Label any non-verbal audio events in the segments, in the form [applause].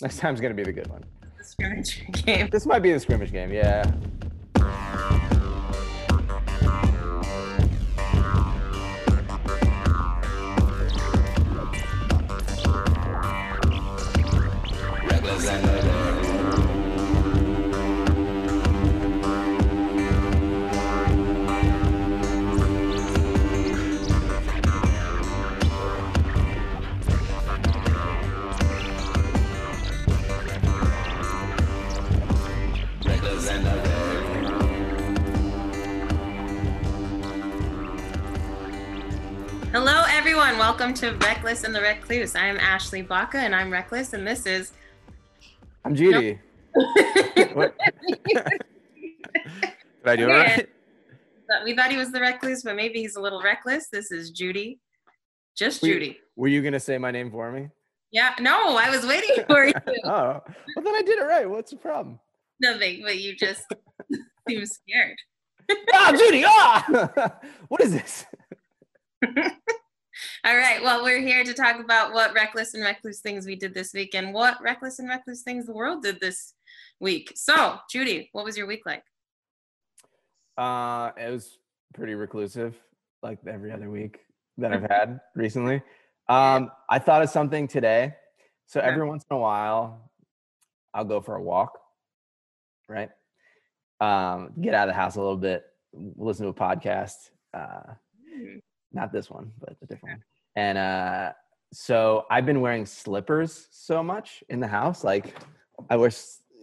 Next time's gonna be the good one. The scrimmage [laughs] game. This might be the scrimmage game. Yeah. Welcome to Reckless and the Recluse. I am Ashley Baca, and I'm Reckless, and this is. I'm Judy. [laughs] What? [laughs] Did I do it right? we thought he was the Recluse, but maybe he's a little reckless. This is Judy. Just We- Judy. Were you gonna say my name for me? Yeah, no, I was waiting [laughs] for you. Oh, well then I did it right. What's the problem? Nothing, but you just seem scared. ah, Judy. Ah, what is this? All right. Well, we're here to talk about what reckless and recluse things we did this week and what reckless and recluse things the world did this week. So, Judy, what was your week like? Uh, it was pretty reclusive, like every other week that I've had recently. Um, I thought of something today. So every once in a while, I'll go for a walk, right? Um, get out of the house a little bit, listen to a podcast. Uh, not this one, but a different one. And uh, so I've been wearing slippers so much in the house. Like I wear,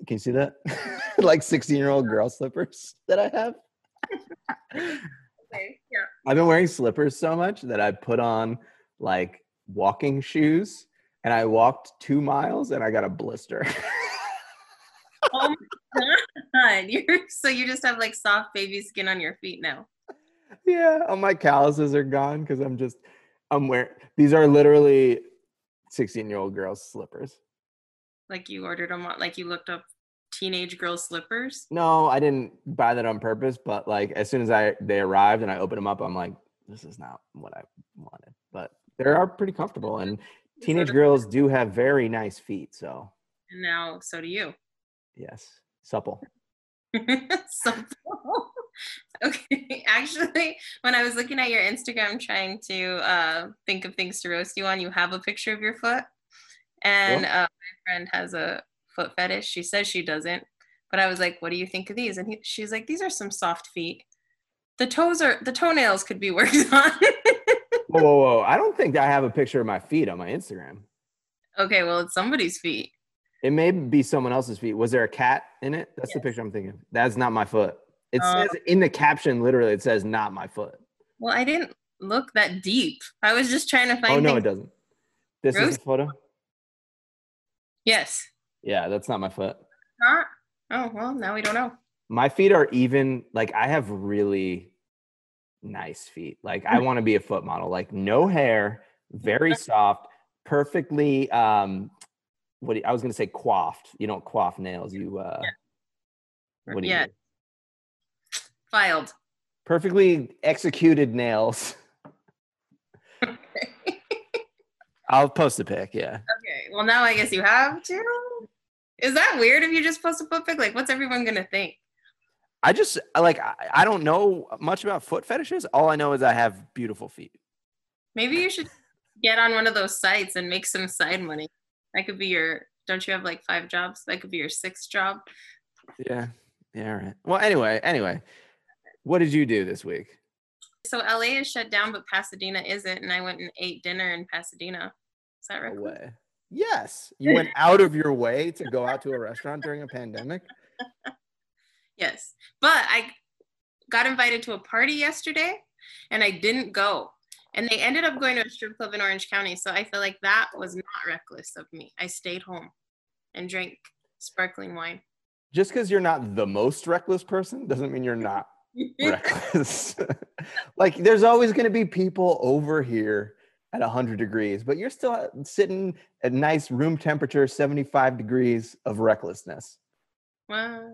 can you see that? [laughs] like 16 year old girl slippers that I have. Okay. Yeah. I've been wearing slippers so much that I put on like walking shoes and I walked two miles and I got a blister. Oh my god. [laughs] You're so you just have like soft baby skin on your feet now. Yeah, all my calluses are gone because I'm just, I'm wearing, these are literally 16 year old girls' slippers. Like you ordered them on like you looked up teenage girl slippers. No, I didn't buy that on purpose, but like as soon as I they arrived and I opened them up, I'm like, this is not what I wanted. But they are pretty comfortable, and teenage girls do have very nice feet. So And now so do you. yes, supple. [laughs] so [laughs] okay actually when i was looking at your instagram trying to uh think of things to roast you on you have a picture of your foot and uh, my friend has a foot fetish she says she doesn't but i was like what do you think of these and he, she's like these are some soft feet the toes are the toenails could be [laughs] worked on Whoa, whoa, whoa! I don't think I have a picture of my feet on my Instagram. okay well it's somebody's feet It may be someone else's feet. Was there a cat in it? That's the picture I'm thinking. That's not my foot. It Oh. says in the caption, literally, it says "not my foot." well i didn't look that deep i was just trying to find Oh no, things- it doesn't. This is a photo. yes Yeah, that's not my foot. not oh well now we don't know My feet are even like I have really nice feet. Like I want to be a foot model. Like no hair, very soft, perfectly. Um, what do you- I was gonna say coiffed. You don't coif nails. You uh, what do you? yeah do? Filed perfectly executed nails. [laughs] I'll post a pic. Yeah. Okay, well now I guess you have to. Is that weird if you just post a foot pic? Like, what's everyone gonna think? I just like I, I don't know much about foot fetishes. All I know is I have beautiful feet. Maybe you should get on one of those sites and make some side money. That could be your. Don't you have like five jobs? That could be your sixth job. Yeah. Yeah. All right. Well, anyway, anyway, what did you do this week? So LA is shut down, but Pasadena isn't, and I went and ate dinner in Pasadena. Is that right? No way. Yes, you went [laughs] out of your way to go out to a restaurant during a pandemic. [laughs] Yes, but I got invited to a party yesterday, and I didn't go. And they ended up going to a strip club in Orange County. So I feel like that was not reckless of me. I stayed home and drank sparkling wine. Just because you're not the most reckless person doesn't mean you're not [laughs] reckless. [laughs] like there's always going to be people over here at 100 degrees, but you're still uh, sitting at nice room temperature, 75 degrees of recklessness. Wow.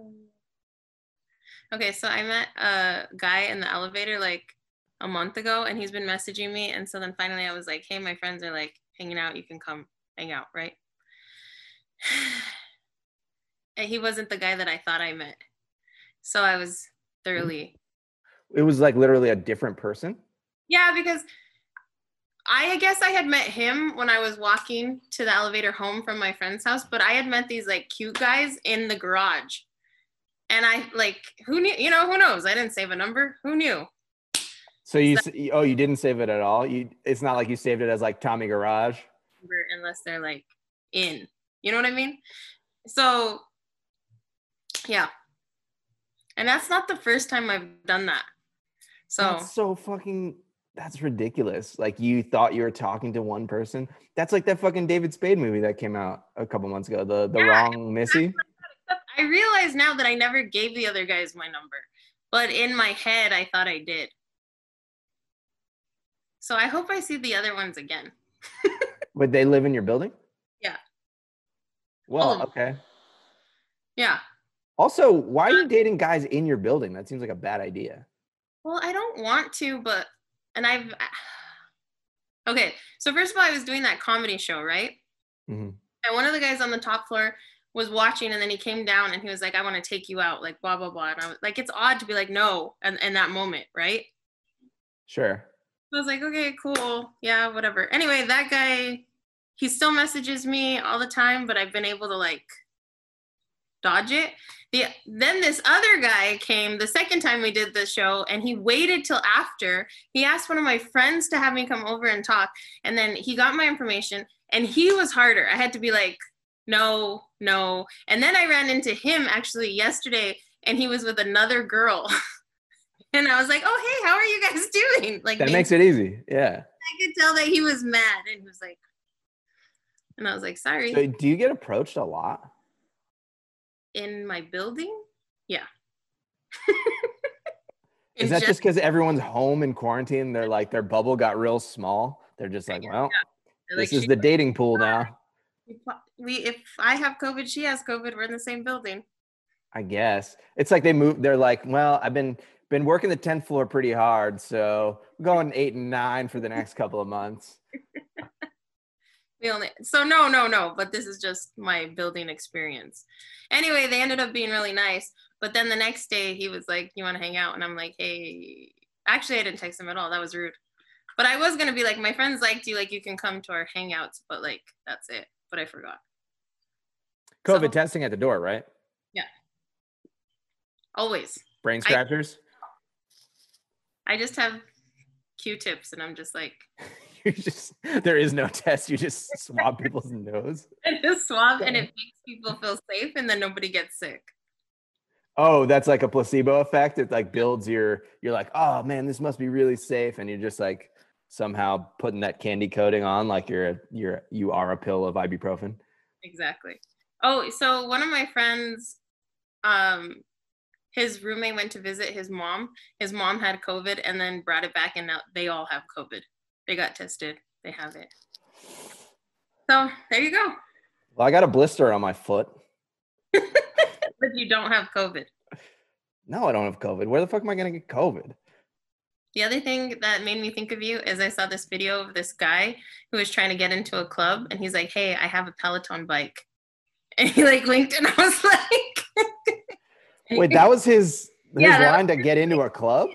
Okay, so I met a guy in the elevator like a month ago and he's been messaging me. And so then finally I was like, hey, my friends are like hanging out. You can come hang out, right? [sighs] and he wasn't the guy that I thought I met. So I was Mm-hmm. thoroughly It was like literally a different person. Yeah, because I guess I had met him when I was walking to the elevator home from my friend's house, but I had met these like cute guys in the garage. And I like who knew, you know, who knows? I didn't save a number. Who knew? So you s- oh you didn't save it at all. You it's not like you saved it as like Tommy Garage. Unless they're like in. You know what I mean? So yeah. And that's not the first time I've done that. So That's so fucking that's ridiculous. Like you thought you were talking to one person. That's like that fucking David Spade movie that came out a couple months ago. The the Yeah, wrong Missy. I realize now that I never gave the other guys my number, but in my head, I thought I did. So I hope I see the other ones again. [laughs] Would they live in your building? Yeah. Well, them. okay. Yeah. Also, why are you dating guys in your building? That seems like a bad idea. Well, I don't want to, but, and I've, [sighs] okay. So first of all, I was doing that comedy show, right? Mhm. And one of the guys on the top floor was watching and then he came down and he was like, I want to take you out, like blah, blah, blah. And I was like, it's odd to be like, no, and in that moment, right? Sure. I was like, okay, cool. Yeah, whatever. Anyway, that guy, he still messages me all the time, but I've been able to like dodge it. The, then this other guy came the second time we did the show and he waited till after. He asked one of my friends to have me come over and talk. And then he got my information and he was harder. I had to be like, no, no. And then I ran into him actually yesterday and he was with another girl. [laughs] and I was like, oh, hey, how are you guys [laughs] doing? Like, That makes it easy. Yeah. I could tell that he was mad and he was like, and I was like, sorry. So do you get approached a lot? In my building? Yeah. [laughs] Is that just because everyone's home in quarantine? They're like their bubble got real small. They're just like, well, they're like, this is the dating pool now. we if I have COVID, she has COVID. We're in the same building. I guess it's like they move. They're like, well, I've been been working the tenth floor pretty hard, so we're going eight and nine for the next couple of months. We only so no no no, but this is just my building experience. Anyway, they ended up being really nice. But then the next day he was like, "You want to hang out?" And I'm like, "Hey." Actually, I didn't text him at all. That was rude. But I was gonna be like, my friends liked you, like you can come to our hangouts, but like that's it. But I forgot. COVID So- testing at the door, right? Yeah always. Brain I- scratchers. I just have Q-tips, and I'm just like, [laughs] you just there is no test. You just swab people's nose. [laughs] I just swab, and it makes people feel safe, and then nobody gets sick. Oh, that's like a placebo effect. It like builds your. You're like, oh man, this must be really safe, and you're just like somehow putting that candy coating on, like you're you're you are a pill of ibuprofen. Exactly. Oh, so one of my friends, um, his roommate went to visit his mom. His mom had COVID and then brought it back, and now they all have COVID. They got tested. They have it. So there you go. Well, I got a blister on my foot. [laughs] But you don't have COVID. No, I don't have COVID. Where the fuck am I gonna get COVID? The other thing that made me think of you is I saw this video of this guy who was trying to get into a club, and he's like, "Hey, I have a Peloton bike," [laughs] and he like winked, and I was [laughs] like, Wait, that was his his Yeah, line to get into a club.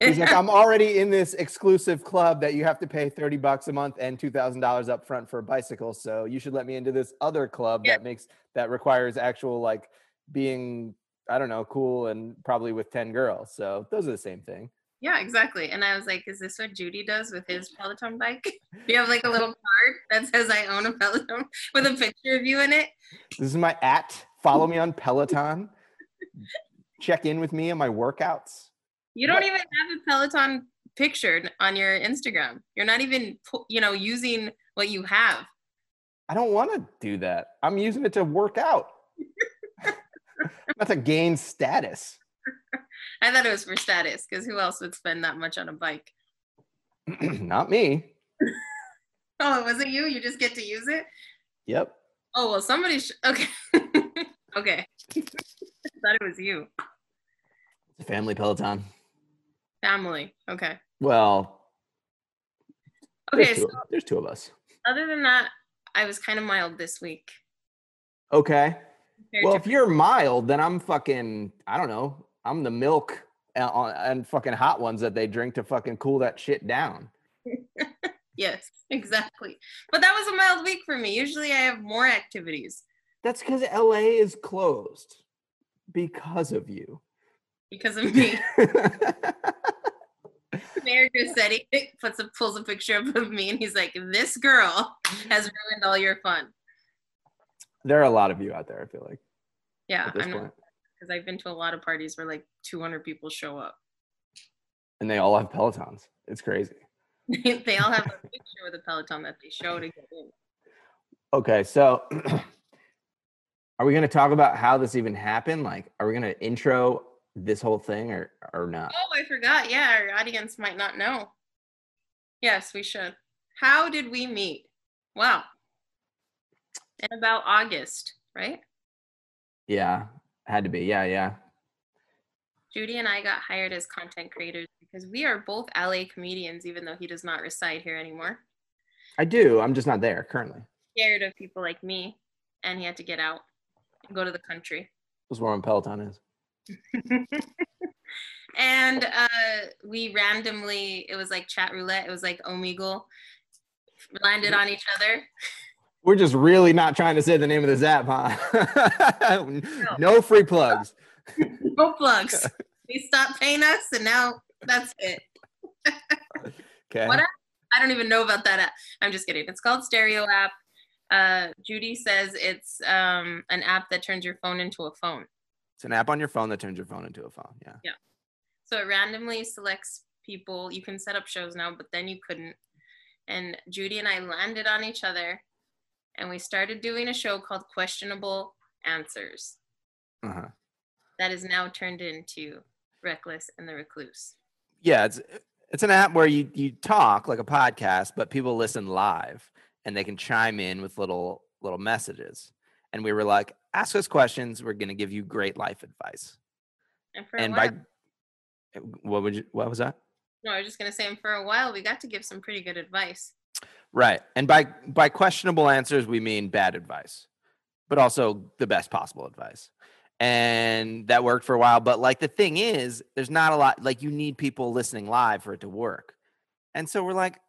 He's like, I'm already in this exclusive club that you have to pay 30 bucks a month and $2,000 up front for a bicycle. So you should let me into this other club Yeah. that makes, that requires actual like being, I don't know, cool and probably with 10 girls. So those are the same thing. Yeah, exactly. And I was like, is this what Judy does with his Peloton bike? [laughs] Do you have like a little [laughs] card that says I own a Peloton with a picture of you in it? This is my at. Follow me on [laughs] Peloton. Check in with me on my workouts. You don't What? even have a Peloton picture on your Instagram. You're not even, you know, using what you have. I don't want to do that. I'm using it to work out, [laughs] not to gain status. I thought it was for status because who else would spend that much on a bike? [clears throat] not me. [laughs] Oh, it wasn't you? You just get to use it? Yep. Oh, well, somebody, sh- okay. [laughs] okay. I thought it was you. It's a family Peloton. Family. Okay. Well, there's, Okay. two, So there's two of us. other than that, I was kind of mild this week. Okay. compared Well, if you're mild, then I'm fucking. I don't know. I'm the milk and, and fucking hot ones that they drink to fucking cool that shit down. [laughs] yes, exactly. But that was a mild week for me. Usually I have more activities That's because LA is closed because of you. Because of [laughs] me. Mayor Garcetti [laughs] puts a pulls a picture up of me and he's like, This girl has ruined all your fun. there are a lot of you out there. I feel like Yeah, I'm because I've been to a lot of parties where like 200 people show up. and they all have Pelotons. It's crazy. [laughs] they all have a picture with a Peloton that they show to get in. Okay, so [clears throat] are we going to talk about how this even happened? Like, are we going to intro this whole thing or or not? Oh, I forgot. Yeah, our audience might not know. Yes, we should. How did we meet? Wow. In about August, right? Yeah, had to be. Yeah, yeah. Judy and I got hired as content creators because we are both LA comedians, even though he does not reside here anymore. I do. I'm just not there currently. Scared of people like me, and he had to get out and go to the country. That's where my Peloton is. [laughs] and uh, we randomly, it was like chat roulette, it was like Omegle, landed on each other. We're just really not trying to say the name of this app, huh? [laughs] no free plugs. [laughs] No plugs. they stopped paying us, and now that's it. Okay. What I don't even know about that app. I'm just kidding. It's called Stereo app. Uh, Judy says it's um, an app that turns your phone into a phone. It's an app on your phone that turns your phone into a phone. Yeah. Yeah. So it randomly selects people. You can set up shows now, but then you couldn't. And Judy and I landed on each other and we started doing a show called Questionable Answers Uh-huh. that is now turned into Reckless and the Recluse. Yeah, it's it's an app where you you talk like a podcast, but people listen live and they can chime in with little little messages. And we were like, ask us questions. We're gonna give you great life advice. And for and a while, by what would you what was that? no, I was just gonna say, and for a while we got to give some pretty good advice. Right. And by by questionable answers, we mean bad advice, but also the best possible advice. And that worked for a while. But like the thing is, there's not a lot like you need people listening live for it to work. And so we're like,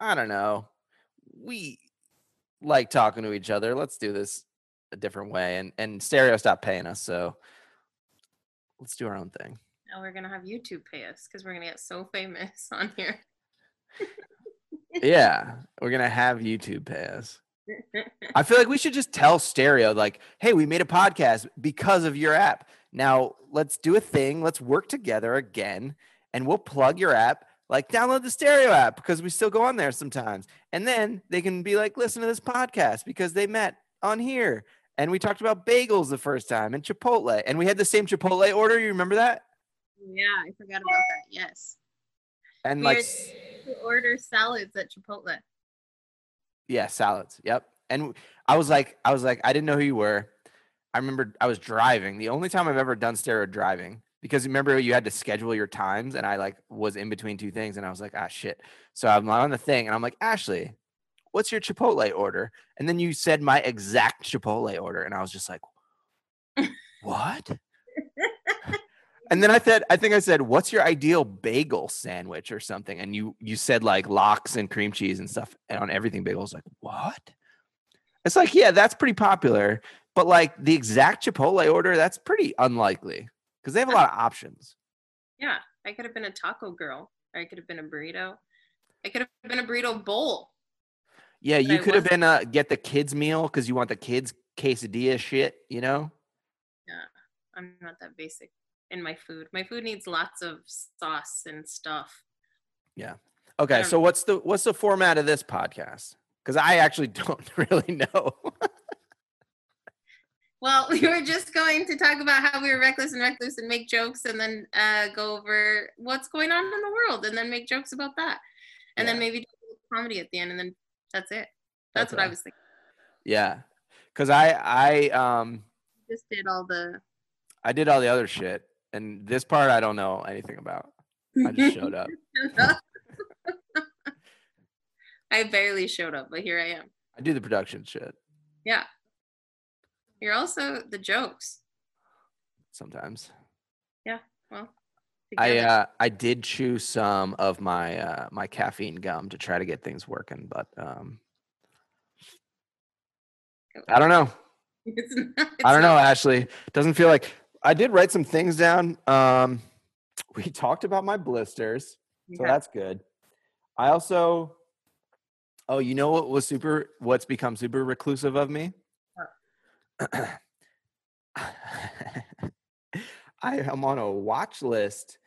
I don't know. We like talking to each other. Let's do this a different way. And and stereo stopped paying us. So let's do our own thing. Now we're gonna have YouTube pay us because we're gonna get so famous [laughs] on here. Yeah. We're gonna have YouTube pay us. [laughs] I feel like we should just tell Stereo, like, hey, we made a podcast because of your app. Now let's do a thing. Let's work together again and we'll plug your app. Like, download the Stereo app because we still go on there sometimes. And then they can be like, listen to this podcast because they met on here. And we talked about bagels the first time and Chipotle. And we had the same Chipotle order. You remember that? yeah, I forgot about that. Yes. And We like, to order salads at Chipotle. Yeah, salads. Yep. And I was like, I was like, I didn't know who you were. I remember I was driving. The only time I've ever done stereo driving because remember you had to schedule your times, and I like was in between two things, and I was like, ah, shit. So I'm not on the thing, and I'm like, Ashley, what's your Chipotle order? And then you said my exact Chipotle order, and I was just like, what? [laughs] And then I said, I think I said, "What's your ideal bagel sandwich or something?" And you you said like lox and cream cheese and stuff and on everything bagel. I was like, "What?" It's like, yeah, that's pretty popular, but like the exact Chipotle order, that's pretty unlikely because they have a lot of options. Yeah, I could have been a taco girl. Or I could have been a burrito. I could have been a burrito bowl. Yeah, you could have been uh get the kids meal because you want the kids quesadilla shit, you know? Yeah, I'm not that basic in my food. My food needs lots of sauce and stuff. Yeah. Okay, so what's the what's the format of this podcast? Because I actually [laughs] don't really know. Well, [laughs] we were just going to talk about how we were reckless and recluse and make jokes and then uh, go over what's going on in the world and then make jokes about that. And then maybe do a comedy at the end and then that's it. That's what I was thinking. yeah, because I I um Just did all the I did all the other shit, and this part I don't know anything about. I just showed up. [laughs] I barely showed up, but here I am. I do the production shit Yeah. You're also the jokes. sometimes. Yeah. Well, I uh, I did chew some of my uh, my caffeine gum to try to get things working, but um, I don't know. [laughs] It's not- I don't it's know. not- Ashley doesn't feel like I did write some things down. Um, [laughs] we talked about my blisters, so that's good. I also, oh, you know what was super? What's become super reclusive of me? [clears throat] [laughs] I am on a watch list.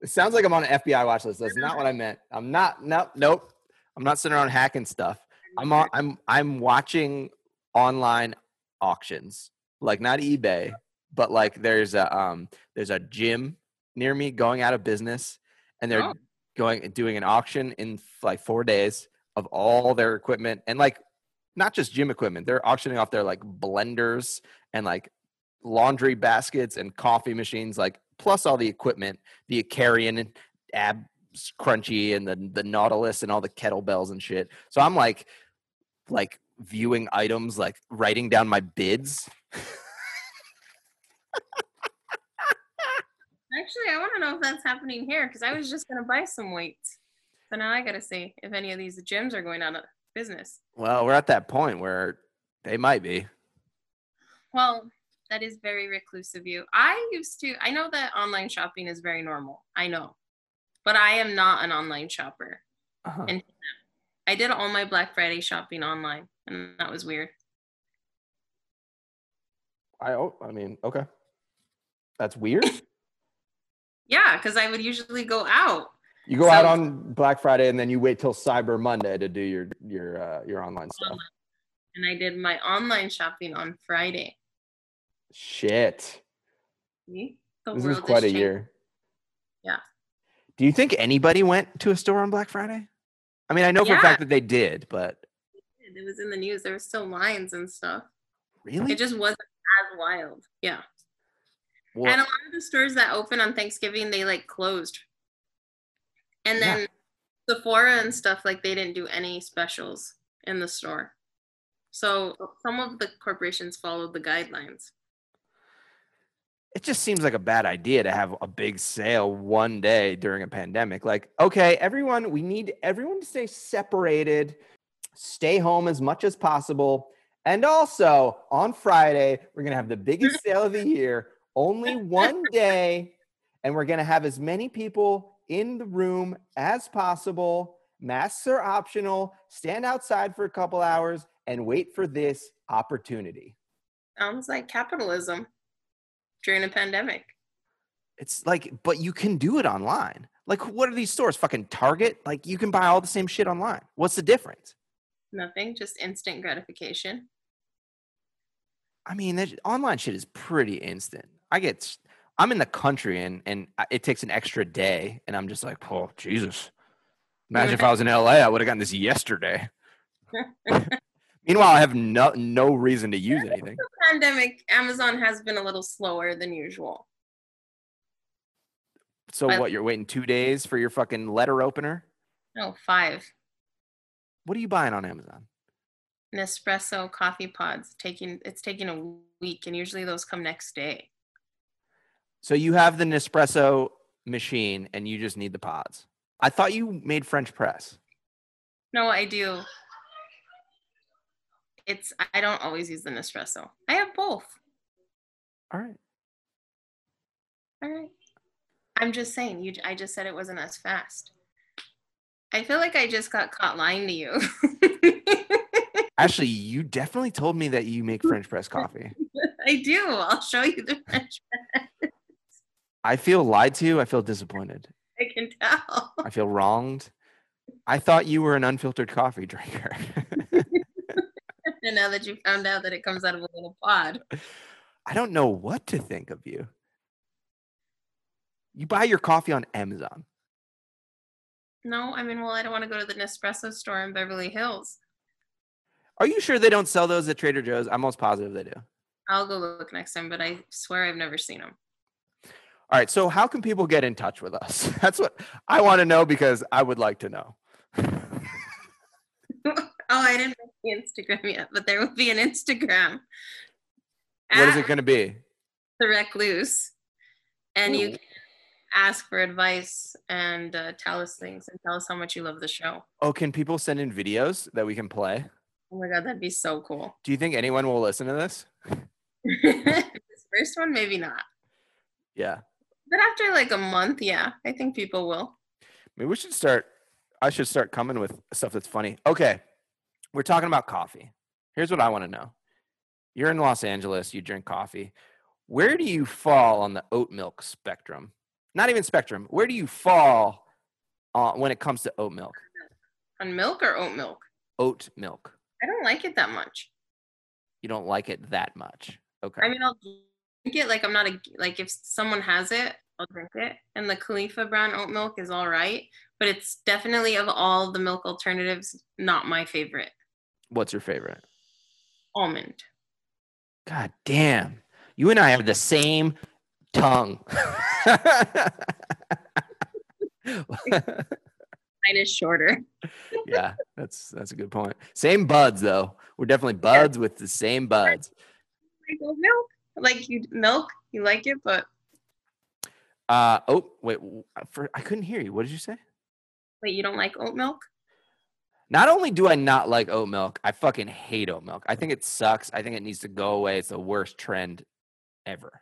It sounds like I'm on an [laughs] FBI watch list. That's not what I meant. I'm not. Nope. Nope. I'm not sitting around hacking stuff. I'm on. I'm. I'm watching online auctions, like not eBay, but like there's a um there's a gym near me going out of business, and they're Oh. going doing an auction in like four days of all their equipment and like not just gym equipment. They're auctioning off their like blenders and like laundry baskets and coffee machines, like plus all the equipment, the Acarian ab crunchy and the the Nautilus and all the kettlebells and shit. So I'm like like viewing items, like writing down my bids. Actually, I want to know if that's happening here because I was just gonna buy some weights. So now I gotta see if any of these gyms are going out of business. Well, we're at that point where they might be. Well, that is very reclusive of you. I used to. I know that online shopping is very normal. I know, but I am not an online shopper. Uh-huh. And I did all my Black Friday shopping online, and that was weird. I oh, I mean, okay. That's weird. [laughs] Yeah, because I would usually go out. You go out on Black Friday and then you wait till Cyber Monday to do your your uh, your online stuff. and I did my online shopping on Friday. Shit. See? The This is quite a changed. year. Yeah. Do you think anybody went to a store on Black Friday? I mean, I know for a fact that they did, but It was in the news. There were still lines and stuff. really? It just wasn't as wild. Yeah. Well, and a lot of the stores that open on Thanksgiving, they like closed. And Yeah. then Sephora and stuff, like they didn't do any specials in the store. So some of the corporations followed the guidelines. It just seems like a bad idea to have a big sale one day during a pandemic. Like, okay, everyone, we need everyone to stay separated, stay home as much as possible. And also on Friday, we're going to have the biggest [laughs] sale of the year, only one day. And we're going to have as many people in the room as possible. Masks are optional. Stand outside for a couple hours and wait for this opportunity. Sounds like capitalism during a pandemic. It's like, but you can do it online. Like, what are these stores? Fucking Target? Like, you can buy all the same shit online. What's the difference? Nothing, just instant gratification. I mean, that online shit is pretty instant. I get, I'm in the country and and it takes an extra day, and I'm just like, oh Jesus! Imagine if I was in LA, I would have gotten this yesterday. [laughs] Meanwhile, I have no no reason to use anything. Pandemic, Amazon has been a little slower than usual. So But- what? You're waiting two days for your fucking letter opener? No, five. What are you buying on Amazon? Nespresso coffee pods taking it's taking a week and usually those come next day. So you have the Nespresso machine and you just need the pods. I thought you made French press. No, I do. It's I don't always use the Nespresso. I have both. All right. All right. I'm just saying you I just said it wasn't as fast. I feel like I just got caught lying to you. [laughs] Actually, you definitely told me that you make French press [laughs] coffee. I do. I'll show you the French. Press. I feel lied to. I feel disappointed. I can tell. I feel wronged. I thought you were an unfiltered coffee drinker. [laughs] And now that you found out that it comes out of a little pod. [laughs] I don't know what to think of you. You buy your coffee on Amazon. No, I mean, well, I don't want to go to the Nespresso store in Beverly Hills. Are you sure they don't sell those at Trader Joe's? I'm almost positive they do. I'll go look next time, but I swear I've never seen them. All right. So, how can people get in touch with us? [laughs] That's what I want to know because I would like to know. Oh, I didn't make the Instagram yet, but there will be an Instagram. What is it going to be? The Recluse, and you can ask for advice and uh, tell us things and tell us how much you love the show. Oh, can people send in videos that we can play? Oh my god, that'd be so cool. Do you think anyone will listen to this? [laughs] this first one, maybe not. Yeah. But after like a month, yeah, I think people will. Maybe we should start. I should start coming with stuff that's funny. Okay. We're talking about coffee. Here's what I want to know. You're in Los Angeles, you drink coffee. Where do you fall on the oat milk spectrum? Not even spectrum. Where do you fall uh, when it comes to oat milk? On milk or oat milk? Oat milk. I don't like it that much. You don't like it that much. Okay. I mean, I'll drink it like I'm not a like if someone has it, I'll drink it. And the Califia brown oat milk is all right, but it's definitely of all the milk alternatives, not my favorite. What's your favorite? Almond. God damn. You and I have the same tongue. [laughs] Mine is shorter. yeah, that's that's a good point. Same buds though. We're definitely buds with the same buds. Like oat milk, like you milk, you like it, but Uh oh, wait, for I couldn't hear you. What did you say? wait, you don't like oat milk? Not only do I not like oat milk, I fucking hate oat milk. I think it sucks. I think it needs to go away. It's the worst trend ever.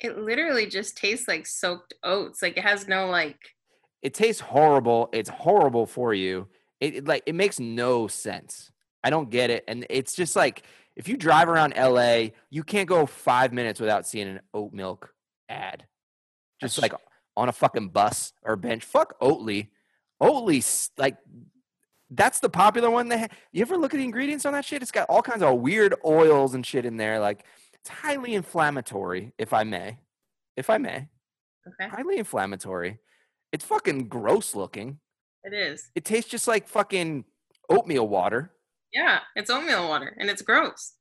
It literally just tastes like soaked oats. Like it has no like. It tastes horrible. It's horrible for you. It, it like it makes no sense. I don't get it. And it's just like if you drive around LA, you can't go five minutes without seeing an oat milk ad. Just That's like on a fucking bus or bench. Fuck Oatly. Oatly, like that's the popular one. They ha- you ever look at the ingredients on that shit? It's got all kinds of weird oils and shit in there. Like it's highly inflammatory, if I may. If I may, Okay, highly inflammatory. It's fucking gross looking. it is. It tastes just like fucking oatmeal water. Yeah, it's oatmeal water, and it's gross.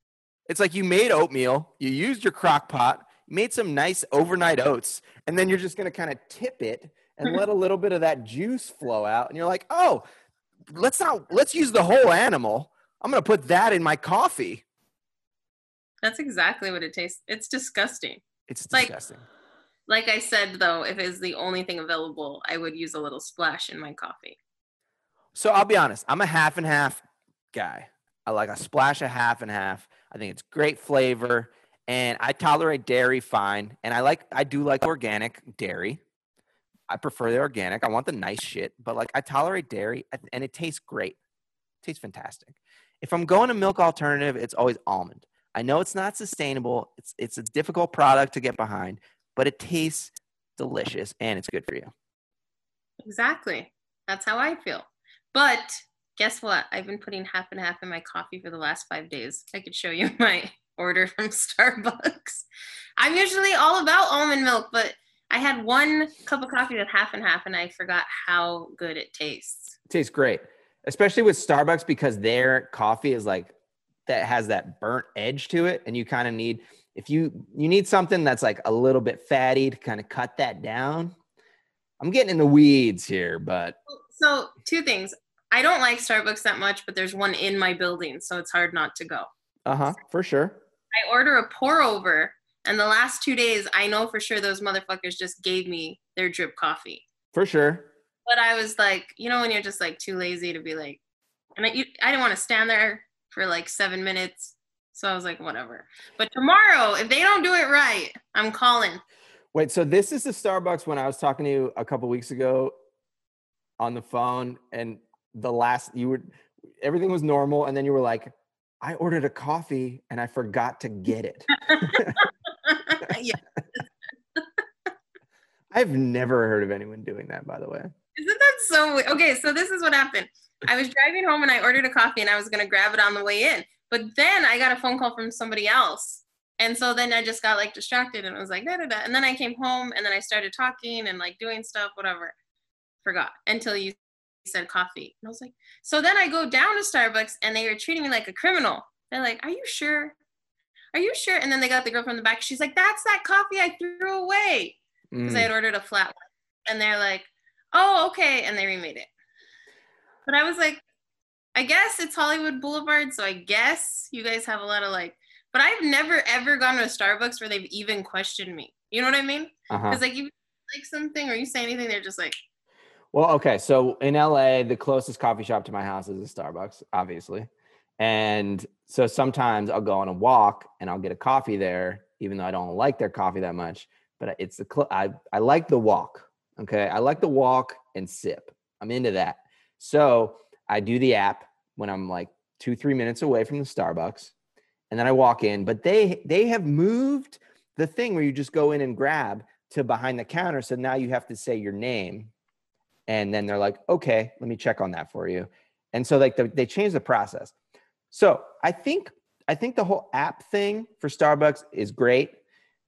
It's like you made oatmeal, you used your crock pot, made some nice overnight oats, and then you're just gonna kind of tip it and let a little bit of that juice flow out. And you're like, oh, let's not let's use the whole animal. I'm gonna put that in my coffee. That's exactly what it tastes. It's disgusting. It's Like- disgusting. Like I said, though, if it's the only thing available, I would use a little splash in my coffee. So I'll be honest, I'm a half and half guy. I like a splash of half and half. I think it's great flavor and I tolerate dairy fine. And I like I do like organic dairy. I prefer the organic. I want the nice shit, but like I tolerate dairy and- it tastes great. tastes fantastic. If I'm going to milk alternative, it's always almond. I know it's not sustainable. It's it's a difficult product to get behind, but it tastes delicious and it's good for you. Exactly. That's how I feel. But guess what? I've been putting half and half in my coffee for the last five days. I could show you [laughs] my order from [laughs] Starbucks. I'm usually all about almond milk, but I had one cup of coffee with half and half, and I forgot how good it tastes. tastes great, especially with Starbucks because their coffee is like that has that burnt edge to it, and you kind of need if you you need something that's like a little bit fatty to kind of cut that down. I'm getting in the weeds here, but So, two things. I don't like Starbucks that much, but there's one in my building, so it's hard not to go. uh huh, for sure. I order a pour over, and the last two days, I know for sure those motherfuckers just gave me their drip coffee. For sure. But I was like, you know, when you're just like too lazy to be like, and I, you, I didn't want to stand there for like seven minutes. So I was like, whatever. But tomorrow, if they don't do it right, I'm calling. Wait, so this is the Starbucks when I was talking to you a couple weeks ago on the phone, and the last you were everything was normal, and then you were like, I ordered a coffee and I forgot to get it. [laughs] [laughs] yeah. [laughs] I've never heard of anyone doing that, by the way. Isn't that so weird? Okay, so this is what happened. I was driving home and I ordered a coffee and I was gonna grab it on the way in. But then I got a phone call from somebody else. And so then I just got like distracted and I was like, da da da. And then I came home and then I started talking and like doing stuff, whatever. Forgot until you said coffee. And I was like, so then I go down to Starbucks and they were treating me like a criminal. They're like, Are you sure? Are you sure? And then they got the girl from the back. She's like, That's that coffee I threw away because I Mm. had ordered a flat one. And they're like, oh, okay. And they remade it. But I was like, I guess it's Hollywood Boulevard, so I guess you guys have a lot of like. But I've never ever gone to a Starbucks where they've even questioned me. You know what I mean? Uh-huh. Because like you like something or you say anything, they're just like, Well, okay. So in LA, the closest coffee shop to my house is a Starbucks, obviously. And so sometimes I'll go on a walk and I'll get a coffee there, even though I don't like their coffee that much. But it's the cl- I I like the walk. Okay, I like the walk and sip. I'm into that. So I do the app when I'm like two three minutes away from the Starbucks, and then I walk in. But they they have moved the thing where you just go in and grab to behind the counter. So now you have to say your name and then they're like okay let me check on that for you and so like the, they changed the process so i think i think the whole app thing for starbucks is great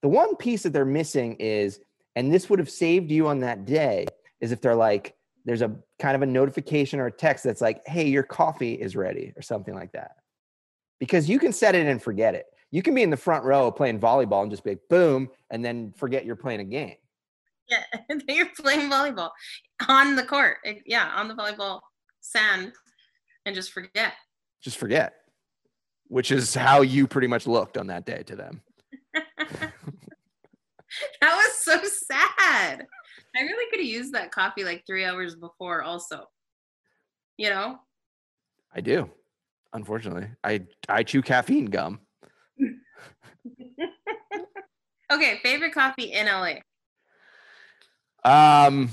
the one piece that they're missing is and this would have saved you on that day is if they're like there's a kind of a notification or a text that's like hey your coffee is ready or something like that because you can set it and forget it you can be in the front row playing volleyball and just be like boom and then forget you're playing a game yeah, [laughs] you're playing volleyball on the court. Yeah, on the volleyball sand, and just forget. Just forget which is how you pretty much looked on that day to them [laughs] [laughs] that was so sad. I really could have used that coffee like three hours before, also. You know? i do unfortunately i i chew caffeine gum [laughs] Okay, favorite coffee in LA. um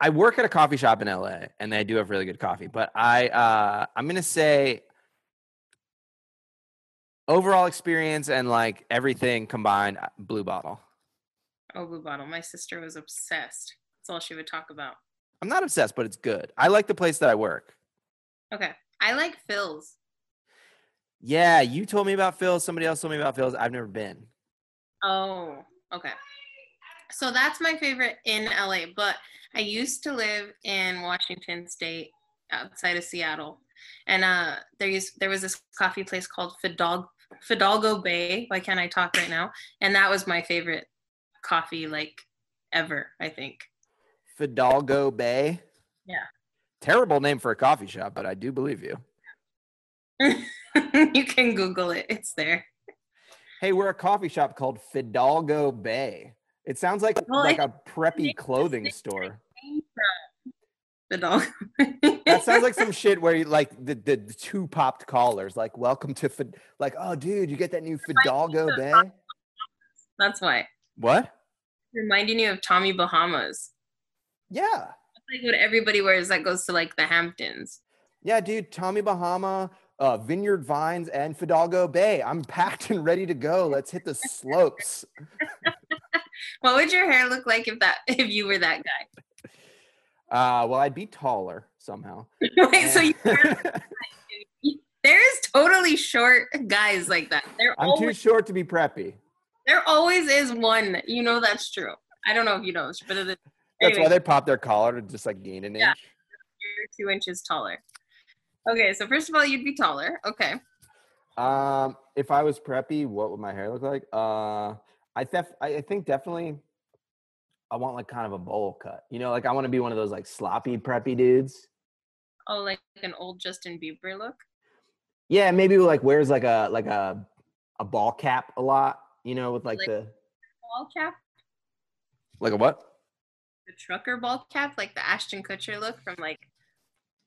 i work at a coffee shop in la and they do have really good coffee but i uh i'm gonna say overall experience and like everything combined uh, blue bottle Oh, Blue Bottle. My sister was obsessed. That's all she would talk about. i'm not obsessed but it's good i like the place that i work Okay. I like Philz. yeah you told me about philz somebody else told me about philz i've never been Oh, okay. So that's my favorite in LA, but I used to live in Washington State outside of Seattle. And uh there used there was this coffee place called Fidalgo Fidalgo Bay. Why can't I talk right now? And that was my favorite coffee like ever, I think. fidalgo bay Yeah. terrible name for a coffee shop but i do believe you [laughs] you can Google it. It's there. Hey, we're a coffee shop called Fidalgo Bay. It sounds like Well, like a preppy clothing store. The dog. [laughs] That sounds like some shit where you like the, the, the two popped collars, like welcome to Fid like, oh dude, you get that new Fidalgo Bay? That's why. What? Reminding you of Tommy Bahamas. Yeah. That's like what everybody wears that goes to like the Hamptons. Yeah, dude, Tommy Bahama, uh, Vineyard Vines, and Fidalgo Bay. I'm packed and ready to go. Let's hit the slopes. [laughs] What would your hair look like if that [laughs] if you were that guy? Uh, well, I'd be taller somehow. [laughs] Wait, so you, [laughs] there is totally short guys like that. There I'm too short to be preppy. there always is one. You know that's true. I don't know if you know but it is, That's why they pop their collar to just like gain an Yeah. inch. you're two inches taller. Okay, so first of all, you'd be taller. Okay. Um, if I was preppy, what would my hair look like? Uh, I def- I I think definitely, I want like kind of a bowl cut. You know, like I want to be one of those like sloppy preppy dudes. Oh, like an old Justin Bieber look. Yeah, maybe like wears like a like a a ball cap a lot. You know, with like, Like- the Ball cap, like a what? the trucker ball cap, like the Ashton Kutcher look from like.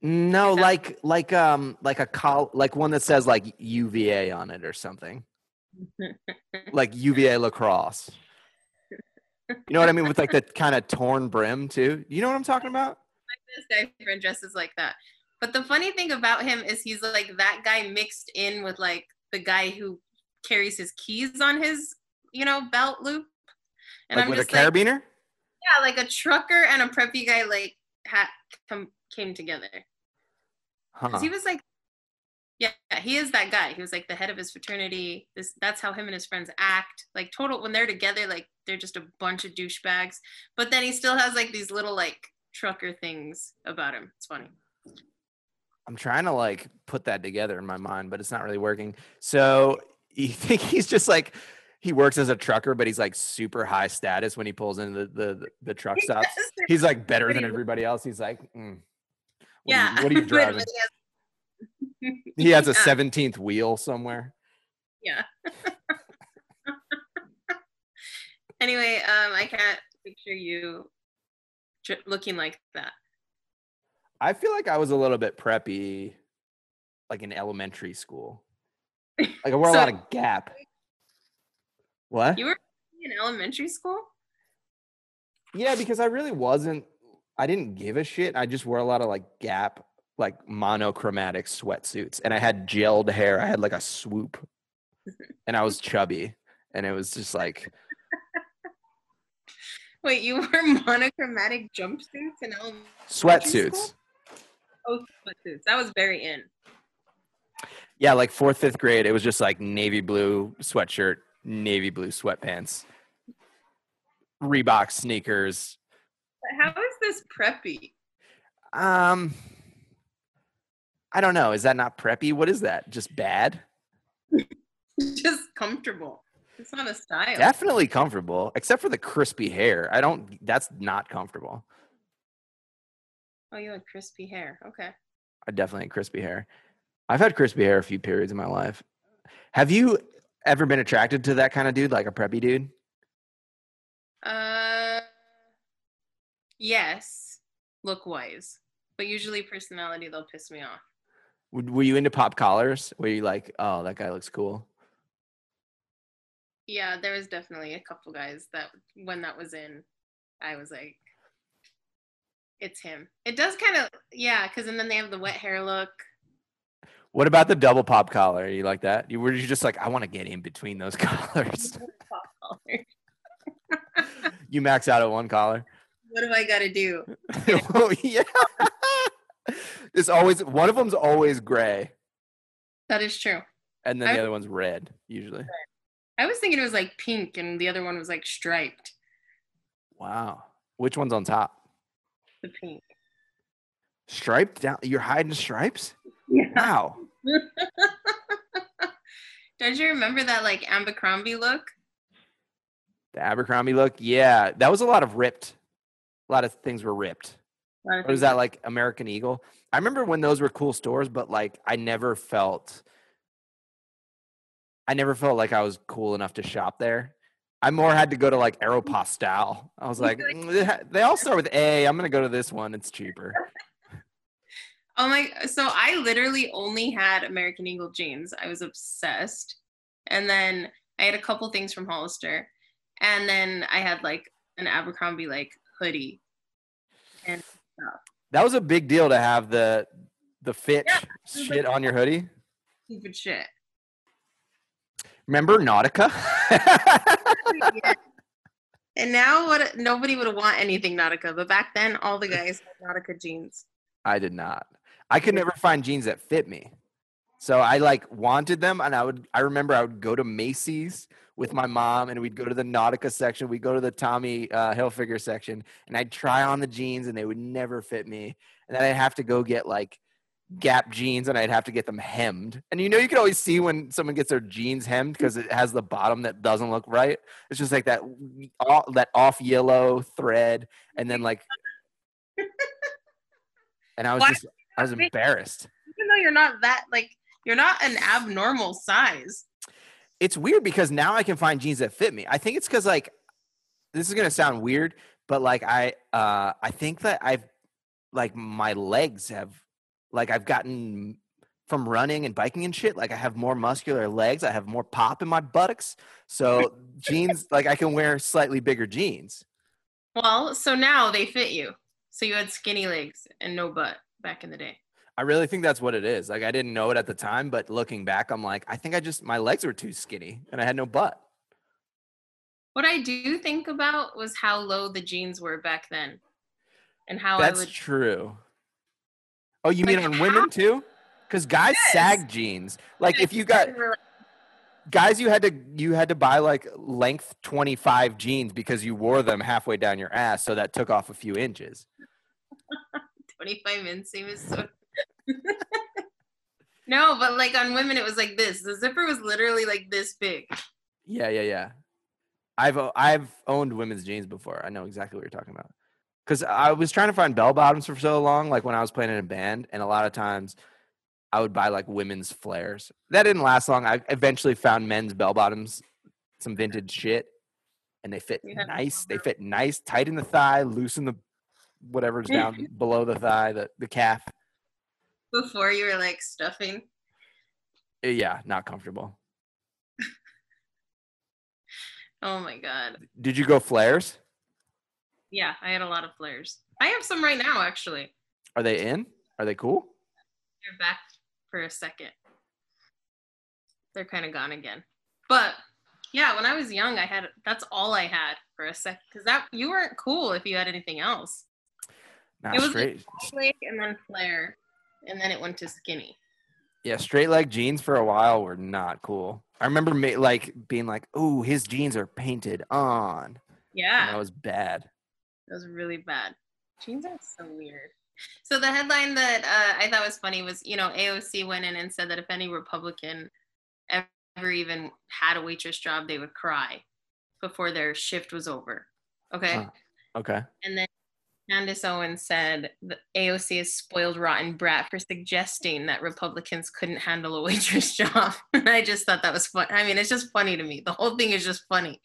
No, like like um like a col like one that says like UVA on it or something. Like UVA lacrosse. You know what I mean? With like the [laughs] kind of torn brim too. You know what I'm talking about? this guy friend dresses like that. But the funny thing about him is he's like that guy mixed in with like the guy who carries his keys on his, you know, belt loop. And like I'm with a just like, carabiner? yeah, like a trucker and a preppy guy like had come came together. Huh. he was like, yeah, he is that guy. He was like the head of his fraternity. This that's how him and his friends act. Like total when they're together, like they're just a bunch of douchebags. But then he still has like these little like trucker things about him. It's funny. I'm trying to like put that together in my mind, but it's not really working. So you [laughs] think he's just like he works as a trucker, but he's like super high status when he pulls into the the, the truck stops. He's like better than everybody else. He's like, "Mm, What are you- yeah. what are [laughs] you driving? He has a Yeah. 17th wheel somewhere. Yeah. [laughs] anyway, um, I can't picture you looking like that. I feel like I was a little bit preppy, like in elementary school. [laughs] Like I wore a So- lot of Gap. What? You were in elementary school? Yeah, because I really wasn't. I didn't give a shit. I just wore a lot of like Gap, like monochromatic sweatsuits, and I had gelled hair. I had like a swoop, and I was chubby, and it was just like Wait, you [laughs] wore monochromatic jumpsuits and elementary sweatsuits. Oh, sweatsuits. That was very in. Yeah, like fourth, fifth grade, it was just like navy blue sweatshirt, navy blue sweatpants, Reebok sneakers. But how is this preppy? Um, I don't know. Is that not preppy? What is that? Just bad? [laughs] Just comfortable. It's not a style. Definitely comfortable, except for the crispy hair. I don't. That's not comfortable. Oh, you had crispy hair. Okay. I definitely had crispy hair. I've had crispy hair a few periods in my life. Have you ever been attracted to that kind of dude, like a preppy dude? Uh, yes, look wise, but usually personality they'll piss me off. Were you into pop collars? Were you like, oh, that guy looks cool? Yeah, there was definitely a couple guys that when that was in, I was like, it's him. It does kind of yeah, because and then they have the wet hair look. What about the double pop collar? You like that? You were you just like, I want to get in between those [laughs] collars. You max out at one collar. What have I got to do? [laughs] oh, yeah. [laughs] It's always one of them's always gray, That is true. and then I- the other one's red. Usually. I was thinking it was like pink, and the other one was like striped. Wow. Which one's on top? The pink. Striped down. You're hiding stripes. Yeah. Wow. [laughs] Don't you remember that like Abercrombie look? The Abercrombie look. Yeah, that was a lot of ripped. A lot of things were ripped. Or was that like American Eagle? I remember when those were cool stores, but like I never felt I never felt like I was cool enough to shop there. I more had to go to like Aeropostale. I was like, [laughs] "Mm, they they all start with A. I'm gonna go to this one. It's cheaper. Oh my! So I literally only had American Eagle jeans. I was obsessed, and then I had a couple things from Hollister, and then I had like an Abercrombie like hoodie. And That was a big deal to have the the Fitch was shit like- on your hoodie. stupid shit. Remember Nautica? [laughs] Yeah. And now what? Nobody would want anything Nautica, but back then all the guys had Nautica jeans. I did not. I could never find jeans that fit me. So I like wanted them and I would I remember I would go to Macy's with my mom and we'd go to the Nautica section, we'd go to the Tommy uh, Hilfiger section and I'd try on the jeans and they would never fit me. And then I'd have to go get like Gap jeans and I'd have to get them hemmed. And you know you can always see when someone gets their jeans hemmed because it has the bottom that doesn't look right. It's just like that all, that off yellow thread and then like [laughs] and I was Why- just I was [laughs] embarrassed. Even though you're not that like you're not an abnormal size. It's weird because now I can find jeans that fit me. I think it's because like this is gonna sound weird, but like I uh I think that I've like my legs have like I've gotten from running and biking and shit, like I have more muscular legs, I have more pop in my buttocks. So [laughs] jeans like I can wear slightly bigger jeans. Well, so now they fit you. So you had skinny legs and no butt back in the day. I really think that's what it is. Like I didn't know it at the time, but looking back, I'm like, I think I just my legs were too skinny and I had no butt. What I do think about was how low the jeans were back then, and how That's I would. true. Oh, you mean on how- women too? Because guys Yes. sag jeans. Like if you got guys, you had to you had to buy like length 25 jeans because you wore them halfway down your ass, so that took off a few inches. [laughs] 25 inseam is so. [laughs] no, but like on women, it was like this. The zipper was literally like this big. Yeah, yeah, yeah. I've o- I've owned women's jeans before. I know exactly what you're talking about. because I was trying to find bell bottoms for so long, like when I was playing in a band, and a lot of times I would buy like women's flares. That didn't last long. I eventually found men's bell bottoms, some vintage shit, and they fit Yeah. nice. They fit nice, tight in the thigh, loose in the whatever's [laughs] down below the thigh, the the calf. Before you were like stuffing. Uh, Yeah, not comfortable. [laughs] Oh my god. Did you go flares? Yeah, I had a lot of flares. I have some right now actually. Are they in? Are they cool? They're back for a second. They're kind of gone again. But yeah, when I was young, I had that's all I had for a sec because that you weren't cool if you had anything else. Not It was straight. Leg and then flare, and then it went to skinny. Yeah, straight leg jeans for a while were not cool. I remember ma- like being like, "Oh, his jeans are painted on." And Yeah, that was bad. That was really bad. Jeans are so weird. So the headline that uh, I thought was funny was, you know, AOC went in and said that if any Republican ever even had a waitress job, they would cry before their shift was over. Okay. Huh. Okay. And then Candace Owens said the AOC is spoiled rotten brat for suggesting that Republicans couldn't handle a waitress [laughs] job. [laughs] I just thought that was fun. I mean, it's just funny to me. The whole thing is just funny.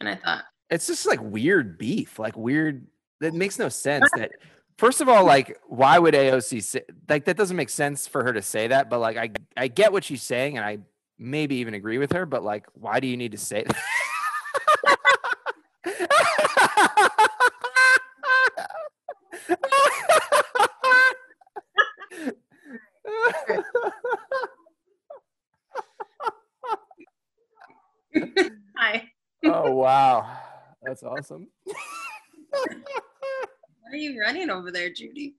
And I thought, It's just like weird beef, like weird. That makes no sense. That [laughs] first of all, like, why would AOC say like that? Doesn't make sense for her to say that. But like, I I get what she's saying, and I maybe even agree with her. But like, why do you need to say hi, oh wow, that's awesome. why are you running over there, Judy?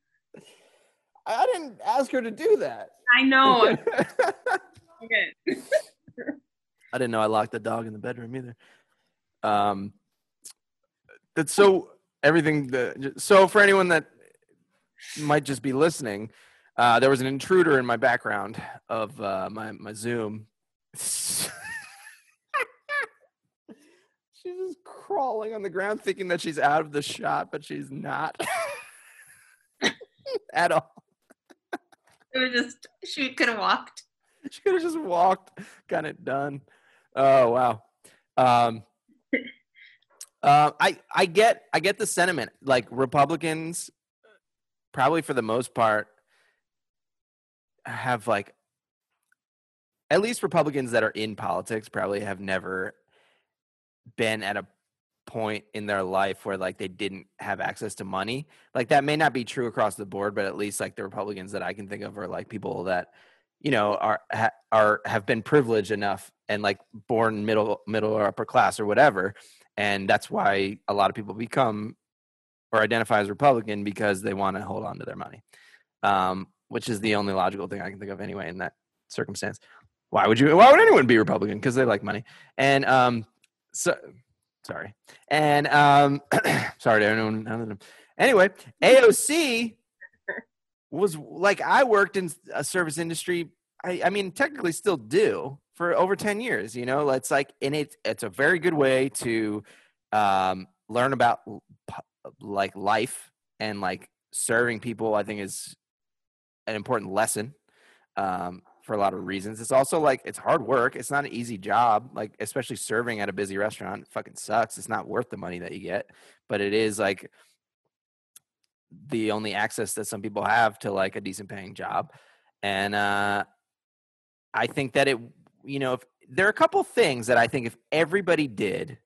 I didn't ask her to do that. I know. [laughs] okay. I didn't know I locked the dog in the bedroom either. Um, that's so everything. The so for anyone that might just be listening, uh, there was an intruder in my background of uh, my my Zoom. [laughs] she's just crawling on the ground, thinking that she's out of the shot, but she's not [laughs] at all. It was just she could have walked. [laughs] She could have just walked, got it done. Oh wow. Um, uh, I I get I get the sentiment. Like Republicans, probably for the most part, have like at least Republicans that are in politics probably have never been at a point in their life where like they didn't have access to money. Like that may not be true across the board, but at least like the Republicans that I can think of are like people that you know are ha, are have been privileged enough and like born middle middle or upper class or whatever, and that's why a lot of people become or identify as Republican because they want to hold on to their money, um, which is the only logical thing I can think of anyway in that circumstance. Why would you? Why would anyone be Republican? Because they like money, and um, so sorry, and um, [clears throat] sorry to anyone. Anyway, AOC was like I worked in a service industry. I, I mean, technically, still do for over ten years. You know, it's like, and it it's a very good way to um, learn about like life and like serving people. I think is an important lesson um, for a lot of reasons. It's also like it's hard work. It's not an easy job. Like especially serving at a busy restaurant, fucking sucks. It's not worth the money that you get, but it is like the only access that some people have to like a decent paying job. And uh, I think that it, you know, if there are a couple things that I think if everybody did,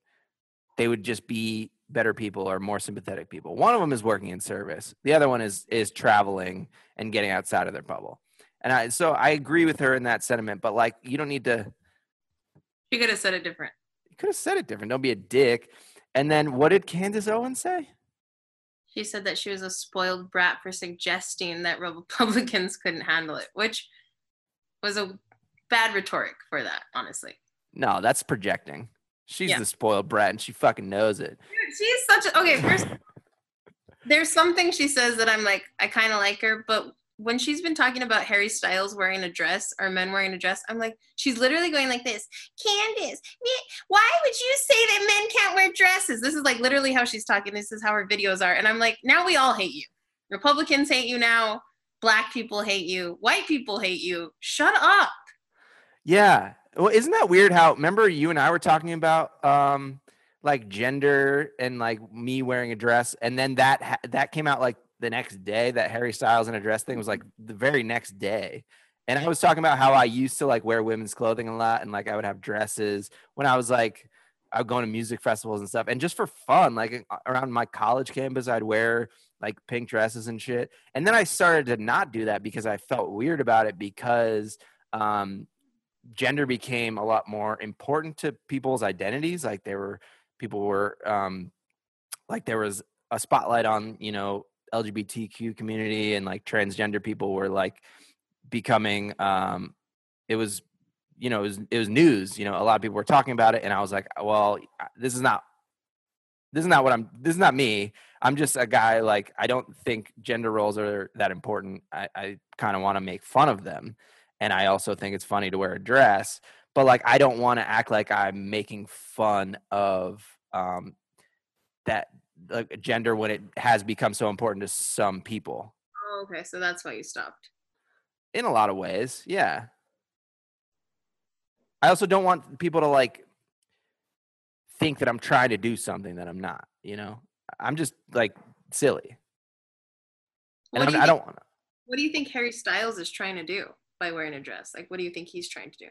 they would just be better people or more sympathetic people. One of them is working in service. The other one is is traveling and getting outside of their bubble. And I so I agree with her in that sentiment, but like you don't need to She could have said it different. you could have said it different. Don't be a dick. And then what did Candace Owens say? She said that she was a spoiled brat for suggesting that Republicans couldn't handle it, which was a bad rhetoric for that, honestly. No, that's projecting. She's Yeah. the spoiled brat and she fucking knows it. Dude, she's such a okay. First, [laughs] there's something she says that I'm like, I kind of like her, but when she's been talking about Harry Styles wearing a dress or men wearing a dress, I'm like, she's literally going like this, Candace, why would you say that men can't wear dresses? This is like literally how she's talking. This is how her videos are. And I'm like, now we all hate you. Republicans hate you now. Black people hate you. White people hate you. Shut up. Yeah. Well, isn't that weird how remember you and I were talking about um like gender and like me wearing a dress and then that that came out like the next day that Harry Styles in a dress thing was like the very next day. And I was talking about how I used to like wear women's clothing a lot and like I would have dresses when I was like I would go to music festivals and stuff. And just for fun, like around my college campus, I'd wear like pink dresses and shit. And then I started to not do that because I felt weird about it because um, gender became a lot more important to people's identities. Like there were people were um, like there was a spotlight on, you know, LGBTQ community and like transgender people were like becoming um it was you know it was it was news you know a lot of people were talking about it and I was like well this is not this is not what I'm this is not me I'm just a guy like I don't think gender roles are that important I, I kind of want to make fun of them and I also think it's funny to wear a dress but like I don't want to act like I'm making fun of um that like gender when it has become so important to some people. Oh, okay, so that's why you stopped. In a lot of ways, yeah. I also don't want people to like think that I'm trying to do something that I'm not. You know, I'm just like silly. and do I don't want to. What do you think Harry Styles is trying to do by wearing a dress? Like, what do you think he's trying to do?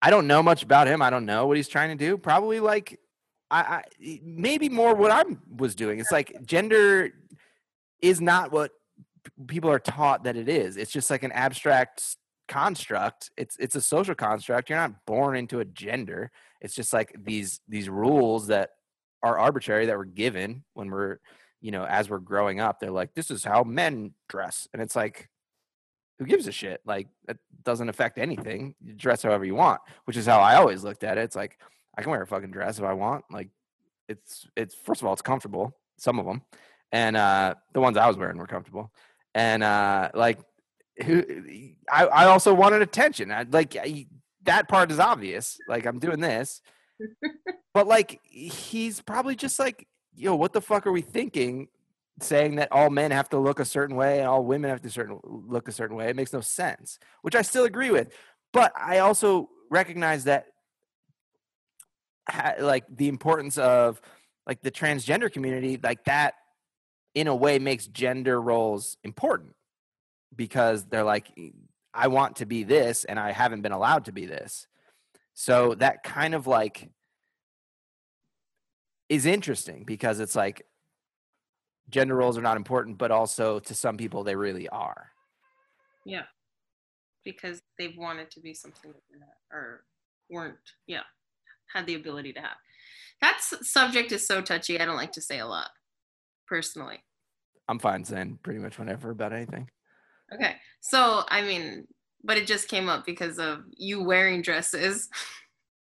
I don't know much about him. I don't know what he's trying to do. Probably like I, I maybe more what I was doing. It's like gender is not what people are taught that it is. It's just like an abstract construct. It's it's a social construct. You're not born into a gender. It's just like these these rules that are arbitrary that were given when we're you know as we're growing up. They're like this is how men dress, and it's like who gives a shit? Like it doesn't affect anything. You dress however you want, which is how I always looked at it. It's like I can wear a fucking dress if I want. Like it's it's first of all it's comfortable. Some of them, and uh, the ones I was wearing were comfortable. And uh, like who I I also wanted attention. I, like I, that part is obvious. Like I'm doing this, [laughs] but like he's probably just like yo, what the fuck are we thinking? Saying that all men have to look a certain way and all women have to certain look a certain way, it makes no sense. Which I still agree with, but I also recognize that like the importance of like the transgender community like that in a way makes gender roles important because they're like i want to be this and i haven't been allowed to be this so that kind of like is interesting because it's like gender roles are not important but also to some people they really are yeah because they've wanted to be something that they're not or weren't yeah had the ability to have. That subject is so touchy. I don't like to say a lot, personally. I'm fine saying pretty much whatever about anything. Okay, so I mean, but it just came up because of you wearing dresses.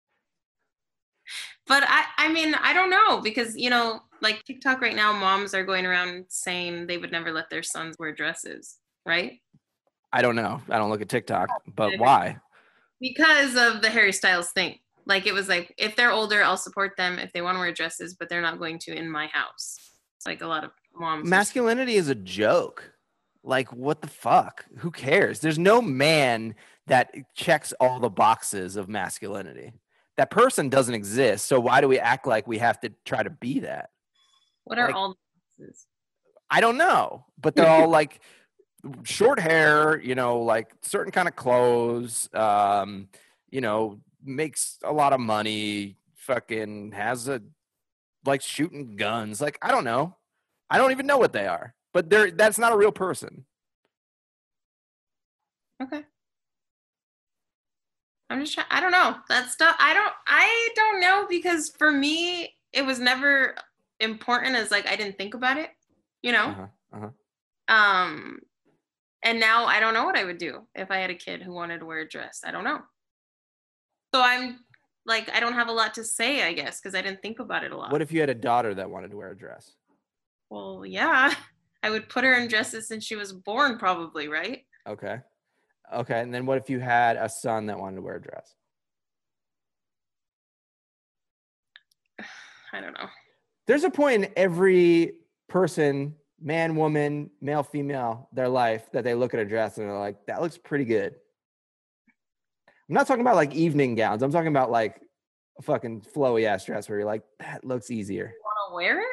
[laughs] but I, I mean, I don't know because you know, like TikTok right now, moms are going around saying they would never let their sons wear dresses, right? I don't know. I don't look at TikTok, but why? Because of the Harry Styles thing. Like it was like if they're older, I'll support them if they want to wear dresses, but they're not going to in my house. It's like a lot of moms. Masculinity is a joke. Like what the fuck? Who cares? There's no man that checks all the boxes of masculinity. That person doesn't exist. So why do we act like we have to try to be that? What are like, all the boxes? I don't know, but they're all like short hair, you know, like certain kind of clothes, um, you know, makes a lot of money, fucking has a like shooting guns. Like I don't know. I don't even know what they are. But they're that's not a real person. Okay. I'm just trying I don't know. That stuff I don't I don't know because for me it was never important as like I didn't think about it, you know? Uh-huh, uh-huh. Um and now I don't know what I would do if I had a kid who wanted to wear a dress. I don't know. So I'm like, I don't have a lot to say, I guess, because I didn't think about it a lot. What if you had a daughter that wanted to wear a dress? Well, yeah. [laughs] I would put her in dresses since she was born, probably, right? Okay. Okay. And then what if you had a son that wanted to wear a dress? [sighs] I don't know. There's a point in every person, man, woman, male, female, their life that they look at a dress and they're like, that looks pretty good. I'm not talking about like evening gowns. I'm talking about like a fucking flowy ass dress where you're like, that looks easier. Want to wear it?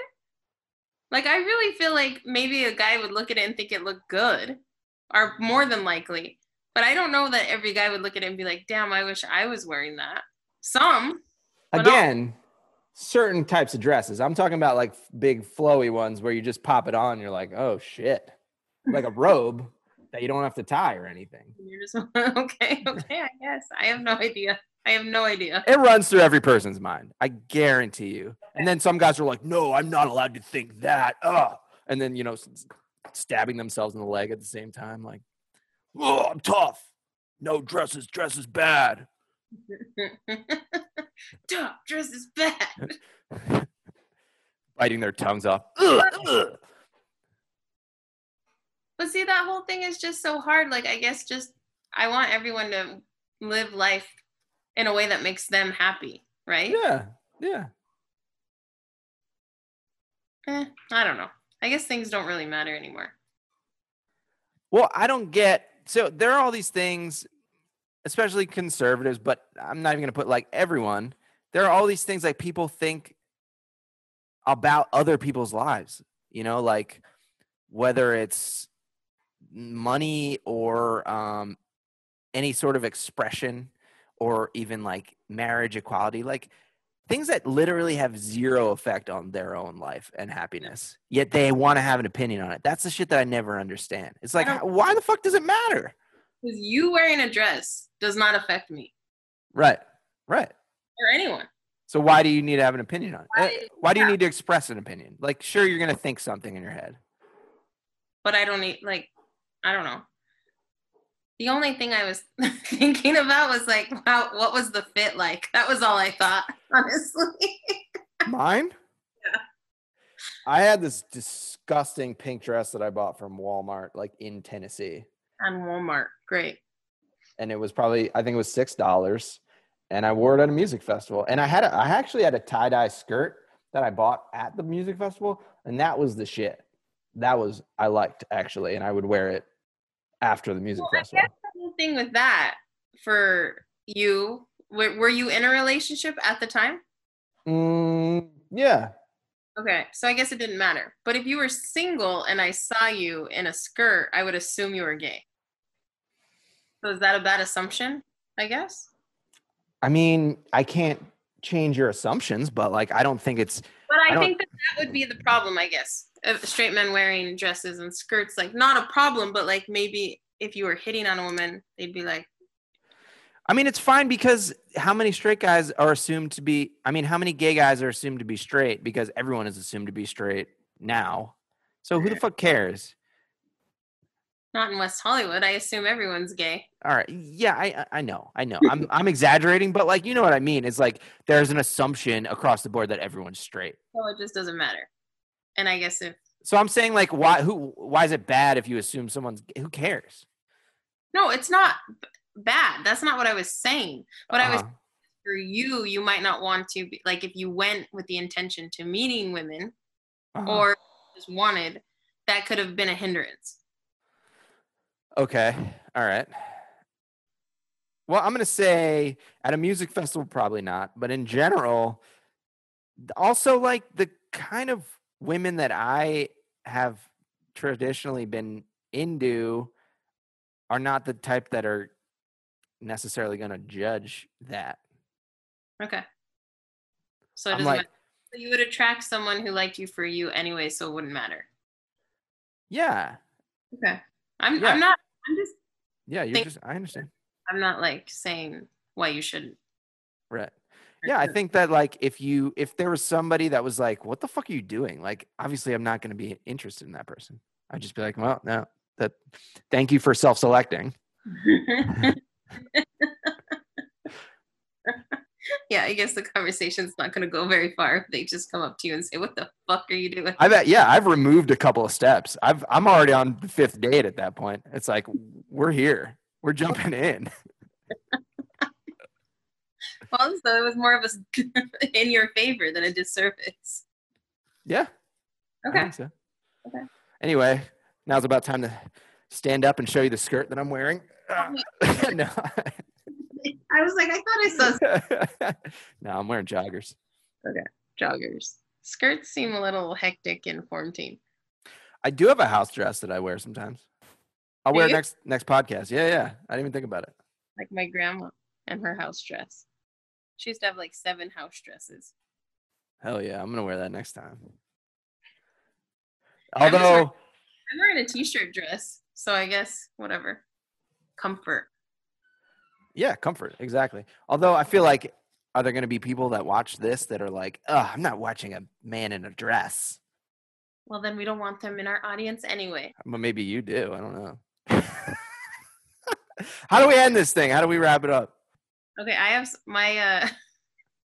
Like, I really feel like maybe a guy would look at it and think it looked good, or more than likely. But I don't know that every guy would look at it and be like, damn, I wish I was wearing that. Some. Again, certain types of dresses. I'm talking about like big flowy ones where you just pop it on. And you're like, oh shit, like a [laughs] robe that you don't have to tie or anything. You're just [laughs] okay, okay, I guess. I have no idea. I have no idea. It runs through every person's mind. I guarantee you. And then some guys are like, no, I'm not allowed to think that. Oh, and then, you know, stabbing themselves in the leg at the same time. Like, oh, I'm tough. No dresses. Dress is bad. [laughs] Top dress is bad. [laughs] Biting their tongues off. Ugh, ugh. But see, that whole thing is just so hard. Like, I guess just I want everyone to live life in a way that makes them happy, right? Yeah. Yeah. Eh, I don't know. I guess things don't really matter anymore. Well, I don't get so there are all these things, especially conservatives, but I'm not even gonna put like everyone. There are all these things like people think about other people's lives, you know, like whether it's money or um, any sort of expression or even like marriage equality, like things that literally have zero effect on their own life and happiness, yet they want to have an opinion on it. That's the shit that I never understand. It's like, why the fuck does it matter? Because you wearing a dress does not affect me Right, right. or anyone. So why do you need to have an opinion on it? Why- Eh, Why do you need to express an opinion? Like, sure, you're gonna think something in your head. But I don't need, like, I don't know. The only thing I was [laughs] thinking about was like, wow, what was the fit like? That was all I thought, [laughs] honestly. Mine? Yeah. I had this disgusting pink dress that I bought from Walmart, like in Tennessee. On Walmart. Great. and it was probably I think it was six dollars, and I wore it at a music festival. And I had a, I actually had a tie dye skirt that I bought at the music festival, and that was the shit. That was I liked actually, and I would wear it after the music Well, I festival. guess the whole thing with that for you, were, were you in a relationship at the time? Mm, yeah, Okay, so I guess it didn't matter. But if you were single and I saw you in a skirt, I would assume you were gay. So is that a bad assumption? I guess. I mean I can't change your assumptions, but like I don't think it's But I I, think that that would be the problem, I guess. Of straight men wearing dresses and skirts, like not a problem, but like maybe if you were hitting on a woman, they'd be like, I mean, it's fine because how many straight guys are assumed to be? I mean, how many gay guys are assumed to be straight? Because everyone is assumed to be straight now. So who the fuck cares? Not in West Hollywood. I assume everyone's gay. All right, yeah, I I- know, I know. I'm I'm exaggerating, but like you know what I mean. It's like there's an assumption across the board that everyone's straight. So it just doesn't matter. And I guess if So I'm saying like why who why is it bad if you assume someone's who cares? no, it's not b- bad. That's not what I was saying. But I was Uh-huh. for you, you might not want to be like if you went with the intention to meeting women Uh-huh. or just wanted, that could have been a hindrance. Okay. All right. Well, I'm going to say at a music festival, probably not. But in general, also like the kind of women that I have traditionally been into are not the type that are necessarily going to judge that. Okay. So it I'm like. So you would attract someone who liked you for you anyway, so it wouldn't matter. yeah. Okay. I'm Yeah. I'm not I'm just Yeah. You're just, I understand. I'm not like saying why you shouldn't. Right. Yeah, I think that like if you if there was somebody that was like, "What the fuck are you doing?" Like, obviously, I'm not going to be interested in that person. I'd just be like, "Well, no, that. Thank you for self-selecting." [laughs] [laughs] yeah, I guess the conversation's not going to go very far if they just come up to you and say, "What the fuck are you doing? I bet. Yeah, I've removed a couple of steps. I've I'm already on the fifth date at that point. It's like we're here. We're jumping in. [laughs] Well, so it was more of a [laughs] in your favor than a disservice. Yeah. Okay. so. Okay. Anyway, now's about time to stand up and show you the skirt that I'm wearing. Oh, [laughs] no. I was like, I thought I saw [laughs] [laughs] no, I'm wearing joggers. Okay, joggers. Skirts seem a little hectic in form team. I do have a house dress that I wear sometimes. I'll Do wear it you? next next podcast. Yeah, yeah. I didn't even think about it. Like my grandma and her house dress. She used to have like seven house dresses. Hell yeah, I'm gonna wear that next time. I'm wearing- Although I'm wearing a t-shirt dress, so I guess whatever. Comfort. Yeah, comfort. Exactly. Although I feel like, are there going to be people that watch this that are like, oh, I'm not watching a man in a dress? Well, then we don't want them in our audience anyway. Well, maybe you do. I don't know. [laughs] How do we end this thing? How do we wrap it up? Okay, I have my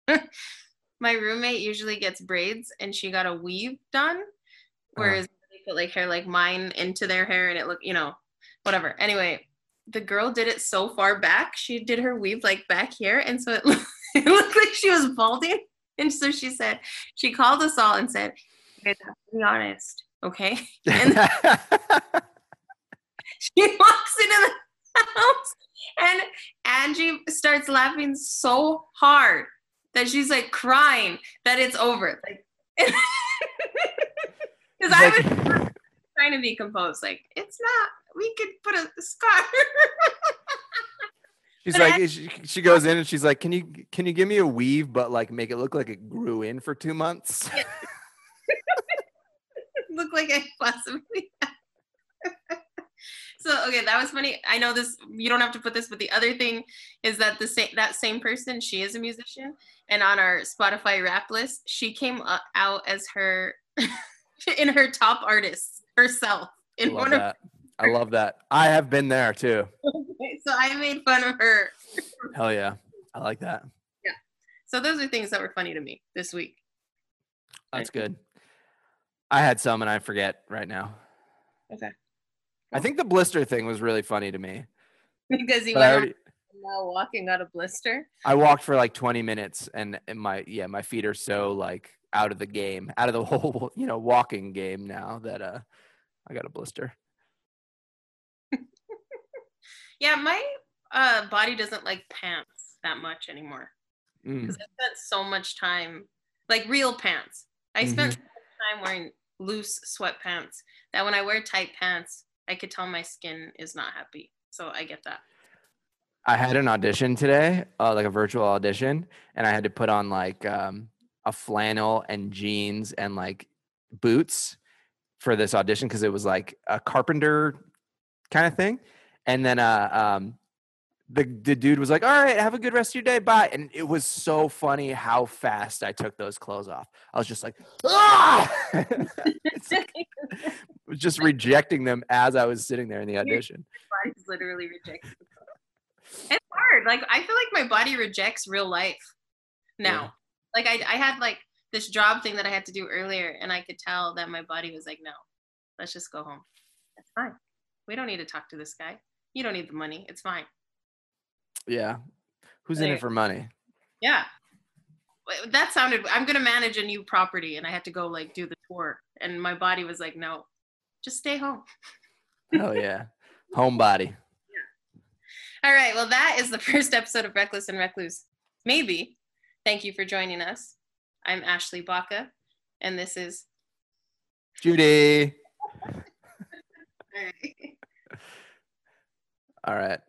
uh [laughs] my roommate usually gets braids and she got a weave done. Whereas they put like hair like mine into their hair and it look, you know, whatever. Anyway, the girl did it so far back. She did her weave like back here. And so it, looked- [laughs] it looked like she was balding. And so she said, she called us all and said, You guys have to be honest, okay? [laughs] And she walks into the house and Angie starts laughing so hard that she's like crying that it's over. Like, [laughs] because I was Like- trying to be composed. Like, it's not. We could put a scarf. [laughs] she's But like, I- she, she goes in and she's like, can you can you give me a weave, but like make it look like it grew in for two months? [laughs] [laughs] Look like I possibly. so okay, that was funny. I know this. You don't have to put this, but the other thing is that the same that same person, she is a musician, and on our Spotify Wrapped list, she came out as her in her top artists herself in love one of. I love that. I have been there too. So I made fun of her. Hell yeah. I like that. Yeah. So those are things that were funny to me this week. That's good. I had some and I forget right now. Okay. I think the blister thing was really funny to me. because he But went already, now walking out a blister. I walked for like 20 minutes and, and my yeah, my feet are so like out of the game, out of the [laughs] whole, you know, walking game now that uh I got a blister. Yeah, my uh, body doesn't like pants that much anymore Mm. because I spent so much time, like real pants. I spent Mhm. so much time wearing loose sweatpants that when I wear tight pants, I could tell my skin is not happy. So I get that. I had an audition today, uh, like a virtual audition, and I had to put on like um, a flannel and jeans and like boots for this audition because it was like a carpenter kind of thing. And then uh, um, the the dude was like, "All right, have a good rest of your day, bye." And it was so funny how fast I took those clothes off. I was just like, "Ah!" [laughs] like, was [laughs] just rejecting them as I was sitting there in the audition. body's literally rejecting. it's hard. Like I feel like my body rejects real life now. Yeah. Like I, I had like this job thing that I had to do earlier, and I could tell that my body was like, no, let's just go home. That's fine. We don't need to talk to this guy. You don't need the money. It's fine. Yeah. Who's in it for money? Yeah. That sounded. I'm gonna manage a new property, and I had to go like do the tour, and my body was like, no, just stay home. Oh yeah. Homebody. Yeah. All right. Well, that is the [laughs] first episode of Reckless and Recluse. Maybe. Thank you for joining us. I'm Ashley Baca, and this is. Judy. [laughs] All right. All right.